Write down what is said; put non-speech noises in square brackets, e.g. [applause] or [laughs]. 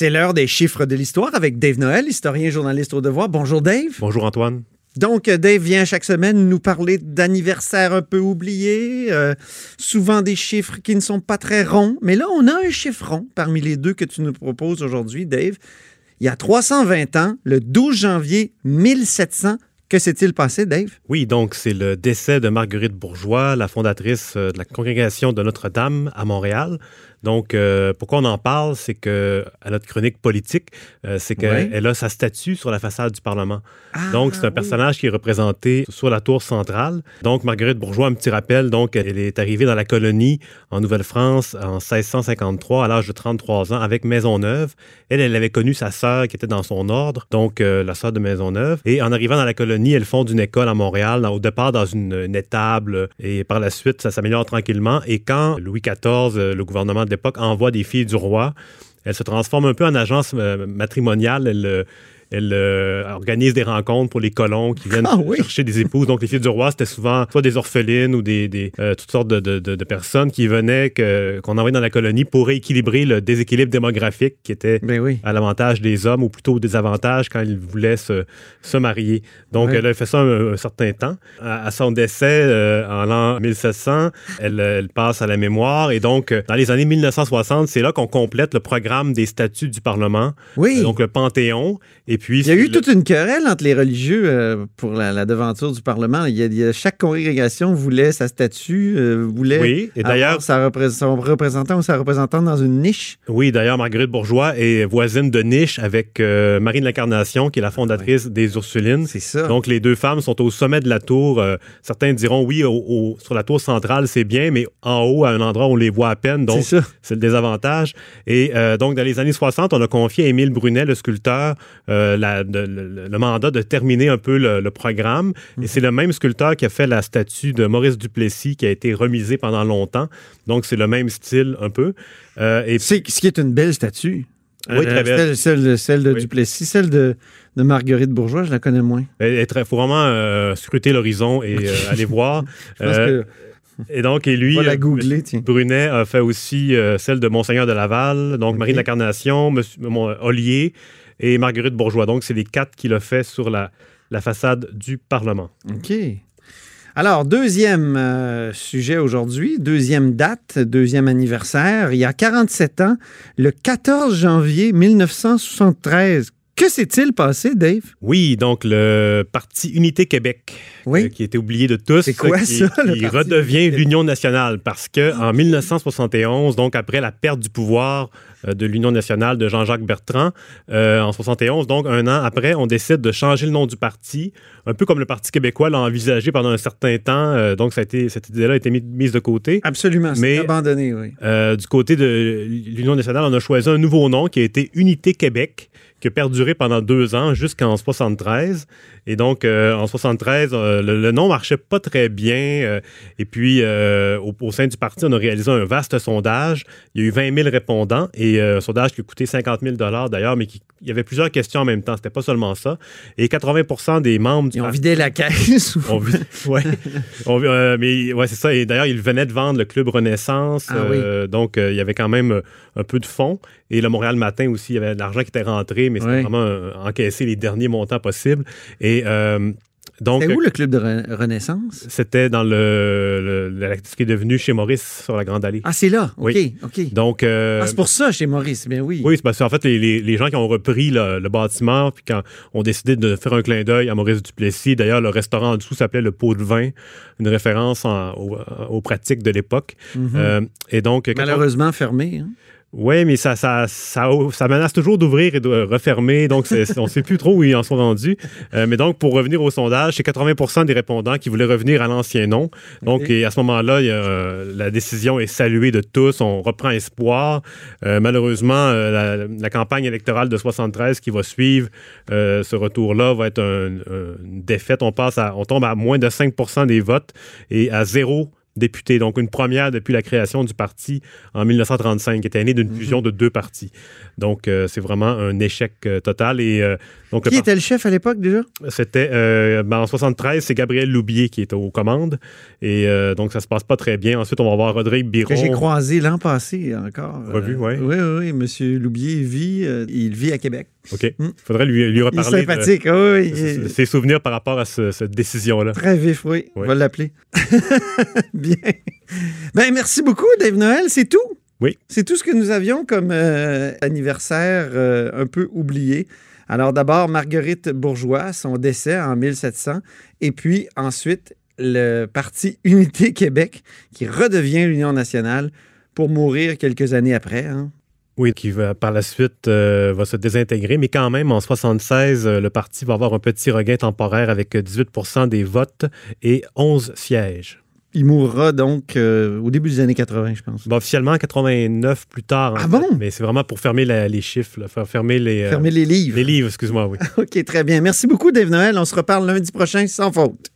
C'est l'heure des chiffres de l'histoire avec Dave Noël, historien et journaliste au devoir. Bonjour Dave. Bonjour Antoine. Donc, Dave vient chaque semaine nous parler d'anniversaires un peu oubliés, euh, souvent des chiffres qui ne sont pas très ronds. Mais là, on a un chiffre rond parmi les deux que tu nous proposes aujourd'hui, Dave. Il y a 320 ans, le 12 janvier 1700, que s'est-il passé, Dave? Oui, donc c'est le décès de Marguerite Bourgeois, la fondatrice euh, de la congrégation de Notre-Dame à Montréal. Donc, euh, pourquoi on en parle, c'est que à notre chronique politique, euh, c'est qu'elle a sa statue sur la façade du Parlement. Ah, donc, c'est un personnage qui est représenté sur la tour centrale. Donc, Marguerite Bourgeois, un petit rappel, donc, elle est arrivée dans la colonie en Nouvelle-France en 1653 à l'âge de 33 ans avec Maisonneuve. Elle, elle avait connu sa sœur qui était dans son ordre, donc euh, la sœur de Maisonneuve. Et en arrivant dans la colonie, elle fonde une école à Montréal, au départ dans une, une étable, et par la suite, ça s'améliore tranquillement. Et quand Louis XIV, le gouvernement d'époque envoie des filles du roi. Elle se transforme un peu en agence euh, matrimoniale. Euh, elle euh, organise des rencontres pour les colons qui viennent Ah oui. chercher des épouses. Donc, les filles du roi, c'était souvent soit des orphelines ou des, des, euh, toutes sortes de, de- de- de personnes qui venaient, que- qu'on envoyait dans la colonie pour rééquilibrer le déséquilibre démographique qui était Ben oui. à l'avantage des hommes ou plutôt au désavantage quand ils voulaient se, se marier. Donc, elle a fait ça un, un certain temps. À, à son décès euh, en l'an 1700, elle, elle passe à la mémoire. Et donc, dans les années 1960, c'est là qu'on complète le programme des statuts du Parlement. Oui. Donc, le Panthéon. Et puis, il y a eu le- toute une querelle entre les religieux euh, pour la, la devanture du Parlement. Il y a, il y a- chaque congrégation voulait sa statue, euh, voulait Oui, et d'ailleurs- sa repré- son représentant ou sa représentante dans une niche. Oui, d'ailleurs, Marguerite Bourgeois est voisine de niche avec euh, Marie de l'Incarnation, qui est la fondatrice des Ursulines. C'est ça. Donc, les deux femmes sont au sommet de la tour. Euh, certains diront, oui, au- au- sur la tour centrale, c'est bien, mais en haut, à un endroit où on les voit à peine. Donc, C'est ça. c'est le désavantage. Et donc, dans les années 60, on a confié à Émile Brunet, le sculpteur, la- de- le, le mandat de terminer un peu le, le programme. Mhm. Et c'est le même sculpteur qui a fait la statue de Maurice Duplessis, qui a été remisée pendant longtemps. Donc, c'est le même style un peu. Euh, et C'est ce qui est une belle statue. Oui, très belle. Celle, celle de, celle de Oui. Duplessis, celle de, de Marguerite Bourgeois, je la connais moins. Il faut vraiment euh, scruter l'horizon et euh, aller voir. [laughs] Je pense Euh, que et donc, et lui, euh, googler. Brunet a fait aussi euh, celle de Monseigneur de Laval, donc Marie de l'Incarnation, Monsieur mon, Ollier et Marguerite Bourgeois. Donc, c'est les quatre qu'il a fait sur la, la façade du Parlement. OK. Alors, deuxième euh, sujet aujourd'hui, deuxième date, deuxième anniversaire. Il y a 47 ans, le 14 janvier 1973. Que s'est-il passé, Dave? Oui, donc le Parti Unité Québec, Oui. euh, qui était oublié de tous, C'est quoi qui, ça, le qui redevient l'Union nationale parce que en 1971, donc après la perte du pouvoir euh, de l'Union nationale de Jean-Jacques Bertrand, euh, en 71, donc un an après, on décide de changer le nom du parti, un peu comme le Parti québécois l'a envisagé pendant un certain temps. euh, donc ça a été, cette idée-là a été mis- mise de côté. Absolument, c'est Mais- abandonné, oui. Euh, du côté de l'Union nationale, on a choisi un nouveau nom qui a été Unité Québec, qui a perduré pendant deux ans jusqu'en 73. Et donc, euh, en 73, euh, le, le nom marchait pas très bien. euh, et puis, au, au sein du parti, on a réalisé un vaste sondage. Il y a eu 20 000 répondants et un sondage qui a coûté 50 000 d'ailleurs, mais qui- il y avait plusieurs questions en même temps. C'était pas seulement ça. Et 80% des membres du Ils ont parti vidé la caisse. ou- on vit- [laughs] ouais. On mais ouais, c'est ça. Et d'ailleurs, il venait de vendre le club Renaissance. Ah Donc, il y avait quand même un peu de fonds. Et le Montréal Matin aussi, il y avait de l'argent qui était rentré, mais c'était vraiment euh, encaisser les derniers montants possibles. Et euh, donc, C'est où le club de Re- Renaissance? c'était dans le, le- le- ce qui est devenu chez Maurice sur la Grande Allée. Ah, c'est là? OK, Oui. OK. Donc, euh, Ah, c'est pour ça, chez Maurice. Bien oui. oui, c'est parce qu'en fait, les, les- les gens qui ont repris le, le bâtiment, puis quand ont décidé de faire un clin d'œil à Maurice Duplessis, d'ailleurs, le restaurant en dessous s'appelait le Pot de vin, une référence en- aux, aux pratiques de l'époque. Mhm. Euh, et donc, Malheureusement fermé. hein? Oui, mais ça, ça, ça, ça menace toujours d'ouvrir et de refermer, donc on ne sait plus trop où ils en sont rendus. Euh, mais donc, pour revenir au sondage, c'est 80% des répondants qui voulaient revenir à l'ancien nom. Donc, et à ce moment-là, euh, la décision est saluée de tous, on reprend espoir. Euh, malheureusement, euh, la, la campagne électorale de 73 qui va suivre euh, ce retour-là va être un- un- une défaite. On, passe à, on tombe à moins de 5% des votes et à zéro député. Donc, une première depuis la création du parti en 1935, qui était né Mhm. d'une fusion de deux partis. Donc, euh, c'est vraiment un échec euh, total. Et euh, donc, Qui était le chef à l'époque déjà? c'était ben, en 73, c'est Gabriel Loubier qui est aux commandes. Et donc, ça se passe pas très bien. Ensuite, on va voir Rodrigue Biron. Que j'ai croisé l'an passé encore. Revu, ouais. Oui, oui, oui. M. Loubier vit, il vit à Québec. OK. Mm. faudrait lui, lui Il est reparler de- sympathique, oui. il de est ses souvenirs par rapport à ce- cette décision-là. Très vif, oui. On va l'appeler. [laughs] Bien. Ben, merci beaucoup, Dave Noël. C'est tout? Oui. C'est tout ce que nous avions comme euh, anniversaire euh, un peu oublié. Alors, d'abord, Marguerite Bourgeois, son décès en 1700. Et puis, ensuite, le Parti [laughs] Unité Québec, qui redevient l'Union nationale pour mourir quelques années après. hein. Oui, qui va, par la suite euh, va se désintégrer, mais quand même, en 76, euh, le parti va avoir un petit regain temporaire avec 18% des votes et 11 sièges. Il mourra donc euh, au début des années 80, je pense. Officiellement, 89 plus tard. Ah fait, bon? Mais c'est vraiment pour fermer la- les chiffres, là, fermer les, euh, Fermez les livres. les livres, excuse-moi, oui. [laughs] OK, très bien. Merci beaucoup, Dave Noël. On se reparle lundi prochain sans faute.